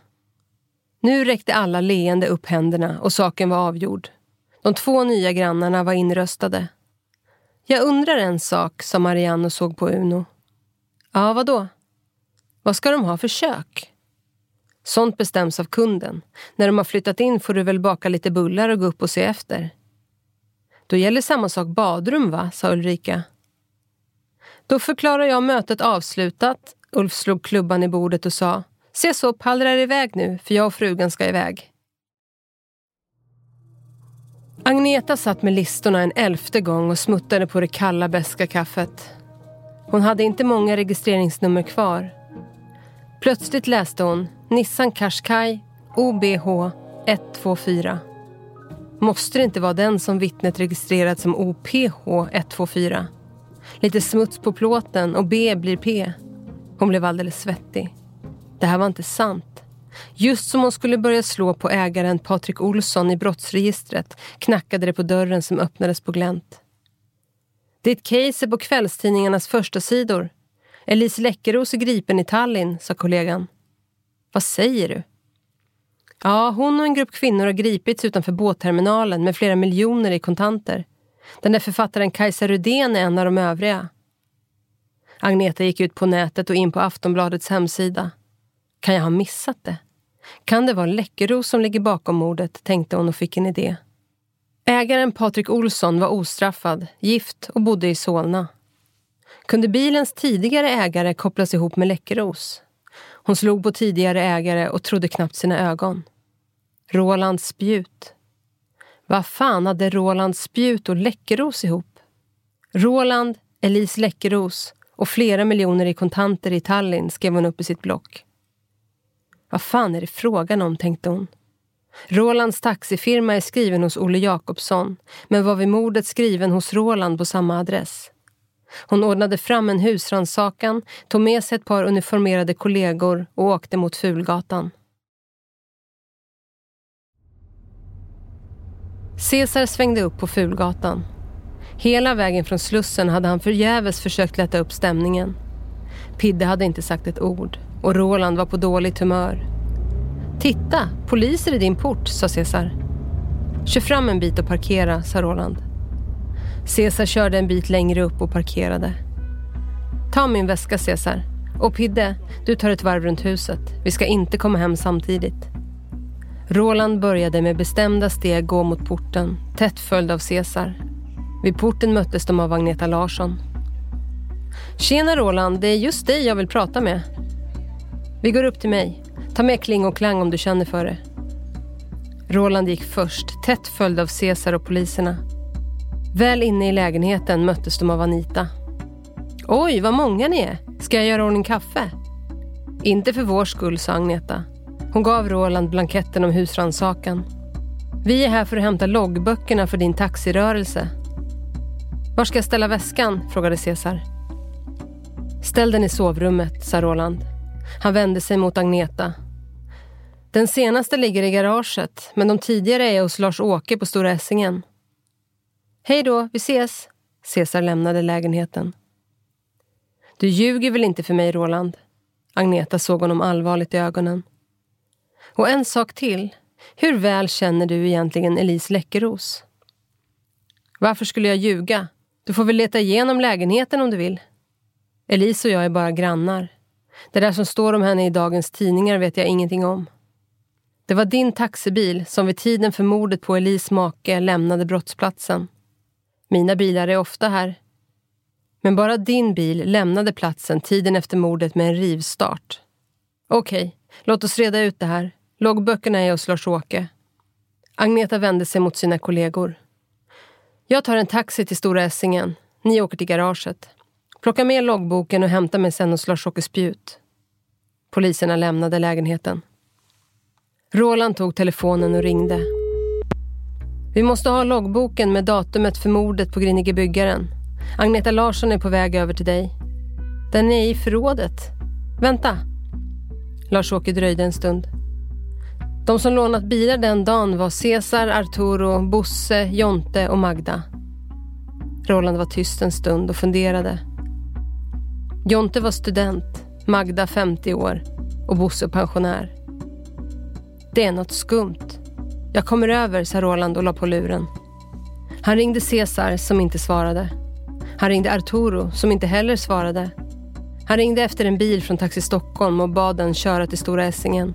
Nu räckte alla leende upp händerna och saken var avgjord. De två nya grannarna var inröstade. Jag undrar en sak, sa Marianne och såg på Uno. Ja, vad då? Vad ska de ha för kök? Sånt bestäms av kunden. När de har flyttat in får du väl baka lite bullar och gå upp och se efter. Då gäller samma sak badrum, va? sa Ulrika. Då förklarar jag mötet avslutat. Ulf slog klubban i bordet och sa Se så, pallrar iväg nu, för jag och frugan ska iväg. Agneta satt med listorna en elfte gång och smuttade på det kalla beska kaffet. Hon hade inte många registreringsnummer kvar. Plötsligt läste hon Nissan Qashqai OBH 124. Måste det inte vara den som vittnet registrerat som OPH 124? Lite smuts på plåten och B blir P. Hon blev alldeles svettig. Det här var inte sant. Just som hon skulle börja slå på ägaren Patrik Olsson i brottsregistret knackade det på dörren som öppnades på glänt. Ditt case är på kvällstidningarnas första sidor. Elise Läckeros är gripen i Tallinn, sa kollegan. Vad säger du? Ja, hon och en grupp kvinnor har gripits utanför båtterminalen med flera miljoner i kontanter. Den där författaren Kajsa Rudén är en av de övriga. Agneta gick ut på nätet och in på Aftonbladets hemsida. Kan jag ha missat det? Kan det vara Läckeros som ligger bakom mordet, tänkte hon och fick en idé. Ägaren Patrik Olsson var ostraffad, gift och bodde i Solna. Kunde bilens tidigare ägare kopplas ihop med Läckeros? Hon slog på tidigare ägare och trodde knappt sina ögon. Roland Spjut. Vad fan hade Roland Spjut och Läckeros ihop? Roland, Elise Läckeros och flera miljoner i kontanter i Tallinn skrev hon upp i sitt block. Vad fan är det frågan om, tänkte hon. Rolands taxifirma är skriven hos Olle Jakobsson men var vid mordet skriven hos Roland på samma adress. Hon ordnade fram en husrannsakan, tog med sig ett par uniformerade kollegor och åkte mot Fulgatan. Cesar svängde upp på Fulgatan. Hela vägen från Slussen hade han förgäves försökt lätta upp stämningen. Pidde hade inte sagt ett ord och Roland var på dåligt humör. Titta, poliser i din port, sa Cesar. Kör fram en bit och parkera, sa Roland. Cesar körde en bit längre upp och parkerade. Ta min väska, Cesar. Och Pidde, du tar ett varv runt huset. Vi ska inte komma hem samtidigt. Roland började med bestämda steg gå mot porten, tätt följd av Cesar. Vid porten möttes de av Agneta Larsson. Tjena Roland, det är just dig jag vill prata med. Vi går upp till mig. Ta med kling och klang om du känner för det. Roland gick först, tätt följd av Cesar och poliserna. Väl inne i lägenheten möttes de av Anita. Oj, vad många ni är. Ska jag göra ordning kaffe? Inte för vår skull, sa Agneta. Hon gav Roland blanketten om husrannsakan. Vi är här för att hämta loggböckerna för din taxirörelse. Var ska jag ställa väskan? frågade Cesar. Ställ den i sovrummet, sa Roland. Han vände sig mot Agneta. Den senaste ligger i garaget, men de tidigare är hos Lars-Åke på Stora Essingen. Hej då, vi ses. Cesar lämnade lägenheten. Du ljuger väl inte för mig, Roland? Agneta såg honom allvarligt i ögonen. Och en sak till. Hur väl känner du egentligen Elise Läckeros? Varför skulle jag ljuga? Du får väl leta igenom lägenheten om du vill. Elise och jag är bara grannar. Det där som står om henne i dagens tidningar vet jag ingenting om. Det var din taxibil som vid tiden för mordet på Elis make lämnade brottsplatsen. Mina bilar är ofta här. Men bara din bil lämnade platsen tiden efter mordet med en rivstart. Okej, okay, låt oss reda ut det här. Loggböckerna är hos Lars-Åke. Agneta vände sig mot sina kollegor. Jag tar en taxi till Stora Essingen. Ni åker till garaget. Plocka med loggboken och hämta mig sen hos Lars-Åke Spjut. Poliserna lämnade lägenheten. Roland tog telefonen och ringde. Vi måste ha loggboken med datumet för mordet på Grinige byggaren. Agneta Larsson är på väg över till dig. Den är i förrådet. Vänta. Lars-Åke dröjde en stund. De som lånat bilar den dagen var Cesar, Arturo, Bosse, Jonte och Magda. Roland var tyst en stund och funderade. Jonte var student, Magda 50 år och Bosse pensionär. Det är något skumt. Jag kommer över, sa Roland och la på luren. Han ringde Cesar som inte svarade. Han ringde Arturo som inte heller svarade. Han ringde efter en bil från Taxi Stockholm och bad den köra till Stora Essingen.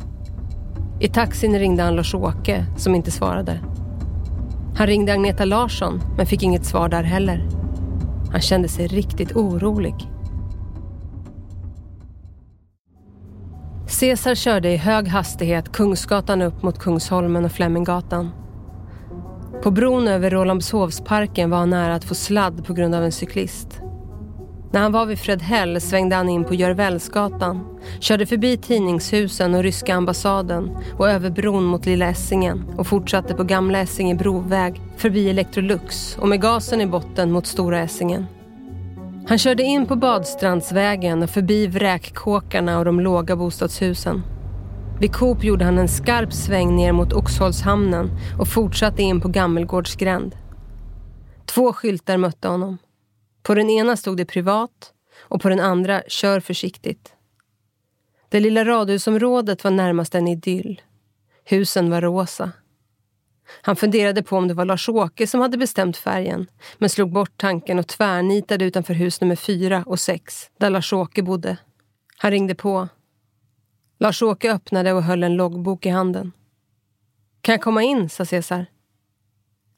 I taxin ringde han Lars-Åke som inte svarade. Han ringde Agneta Larsson men fick inget svar där heller. Han kände sig riktigt orolig. Cesar körde i hög hastighet Kungsgatan upp mot Kungsholmen och Fleminggatan. På bron över Rålambshovsparken var han nära att få sladd på grund av en cyklist. När han var vid Fredhäll svängde han in på Görvällsgatan, körde förbi tidningshusen och ryska ambassaden och över bron mot Lilla Essingen och fortsatte på Gamla Essinge broväg förbi Electrolux och med gasen i botten mot Stora Essingen. Han körde in på Badstrandsvägen och förbi vräkkåkarna och de låga bostadshusen. Vid Coop gjorde han en skarp sväng ner mot Oxholmshamnen och fortsatte in på Gammelgårdsgränd. Två skyltar mötte honom. På den ena stod det privat och på den andra kör försiktigt. Det lilla radhusområdet var närmast en idyll. Husen var rosa. Han funderade på om det var Lars-Åke som hade bestämt färgen men slog bort tanken och tvärnitade utanför hus nummer fyra och sex där Lars-Åke bodde. Han ringde på. Lars-Åke öppnade och höll en loggbok i handen. Kan jag komma in? sa Cesar.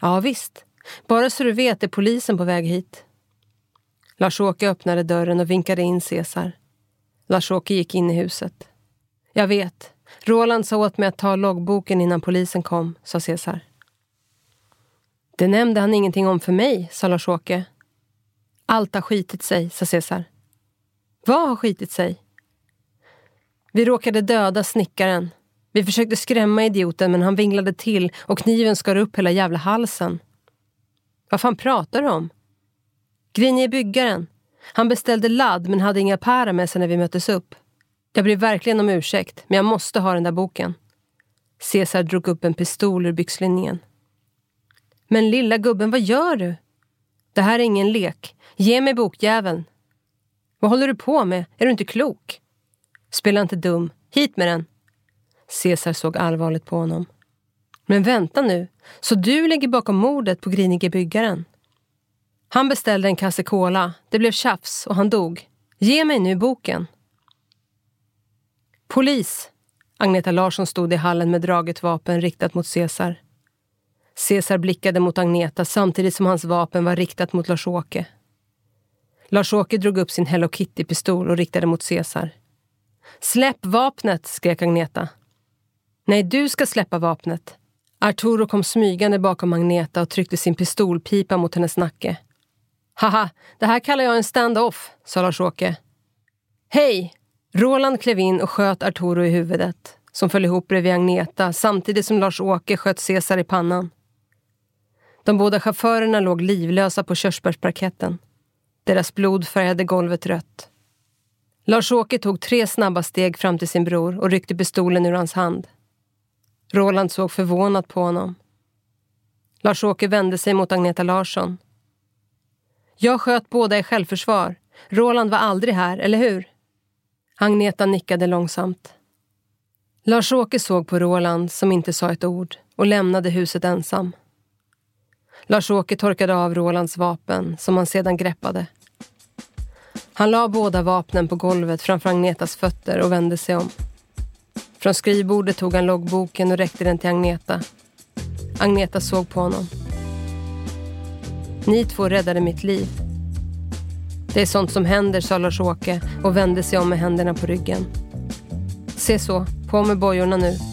Ja, visst. Bara så du vet är polisen på väg hit. Lars-Åke öppnade dörren och vinkade in Cesar. Lars-Åke gick in i huset. Jag vet. Roland sa åt mig att ta loggboken innan polisen kom, sa Cesar. Det nämnde han ingenting om för mig, sa Lars-Åke. Allt har skitit sig, sa Cesar. Vad har skitit sig? Vi råkade döda snickaren. Vi försökte skrämma idioten men han vinglade till och kniven skar upp hela jävla halsen. Vad fan pratar du om? Grinje byggaren. Han beställde ladd men hade inga para med sig när vi möttes upp. Jag ber verkligen om ursäkt, men jag måste ha den där boken. Cesar drog upp en pistol ur byxlinningen. Men lilla gubben, vad gör du? Det här är ingen lek. Ge mig bokjäveln. Vad håller du på med? Är du inte klok? Spela inte dum. Hit med den. Cesar såg allvarligt på honom. Men vänta nu, så du ligger bakom mordet på grinige byggaren? Han beställde en kasse cola, det blev tjafs och han dog. Ge mig nu boken. Polis! Agneta Larsson stod i hallen med draget vapen riktat mot Cesar. Cesar blickade mot Agneta samtidigt som hans vapen var riktat mot Lars-Åke. Lars-Åke drog upp sin Hello Kitty-pistol och riktade mot Cesar. Släpp vapnet! skrek Agneta. Nej, du ska släppa vapnet. Arturo kom smygande bakom Agneta och tryckte sin pistolpipa mot hennes nacke. Haha, det här kallar jag en stand-off, sa Lars-Åke. Hej! Roland klev in och sköt Arturo i huvudet, som föll ihop bredvid Agneta samtidigt som Lars-Åke sköt Cesar i pannan. De båda chaufförerna låg livlösa på körsbärsparketten. Deras blod färgade golvet rött. Lars-Åke tog tre snabba steg fram till sin bror och ryckte pistolen ur hans hand. Roland såg förvånat på honom. Lars-Åke vände sig mot Agneta Larsson. Jag sköt båda i självförsvar. Roland var aldrig här, eller hur? Agneta nickade långsamt. Lars-Åke såg på Roland som inte sa ett ord och lämnade huset ensam. Lars-Åke torkade av Rolands vapen som han sedan greppade. Han la båda vapnen på golvet framför Agnetas fötter och vände sig om. Från skrivbordet tog han loggboken och räckte den till Agneta. Agneta såg på honom. Ni två räddade mitt liv. Det är sånt som händer, sa Lars-Åke och vände sig om med händerna på ryggen. Se så, på med bojorna nu.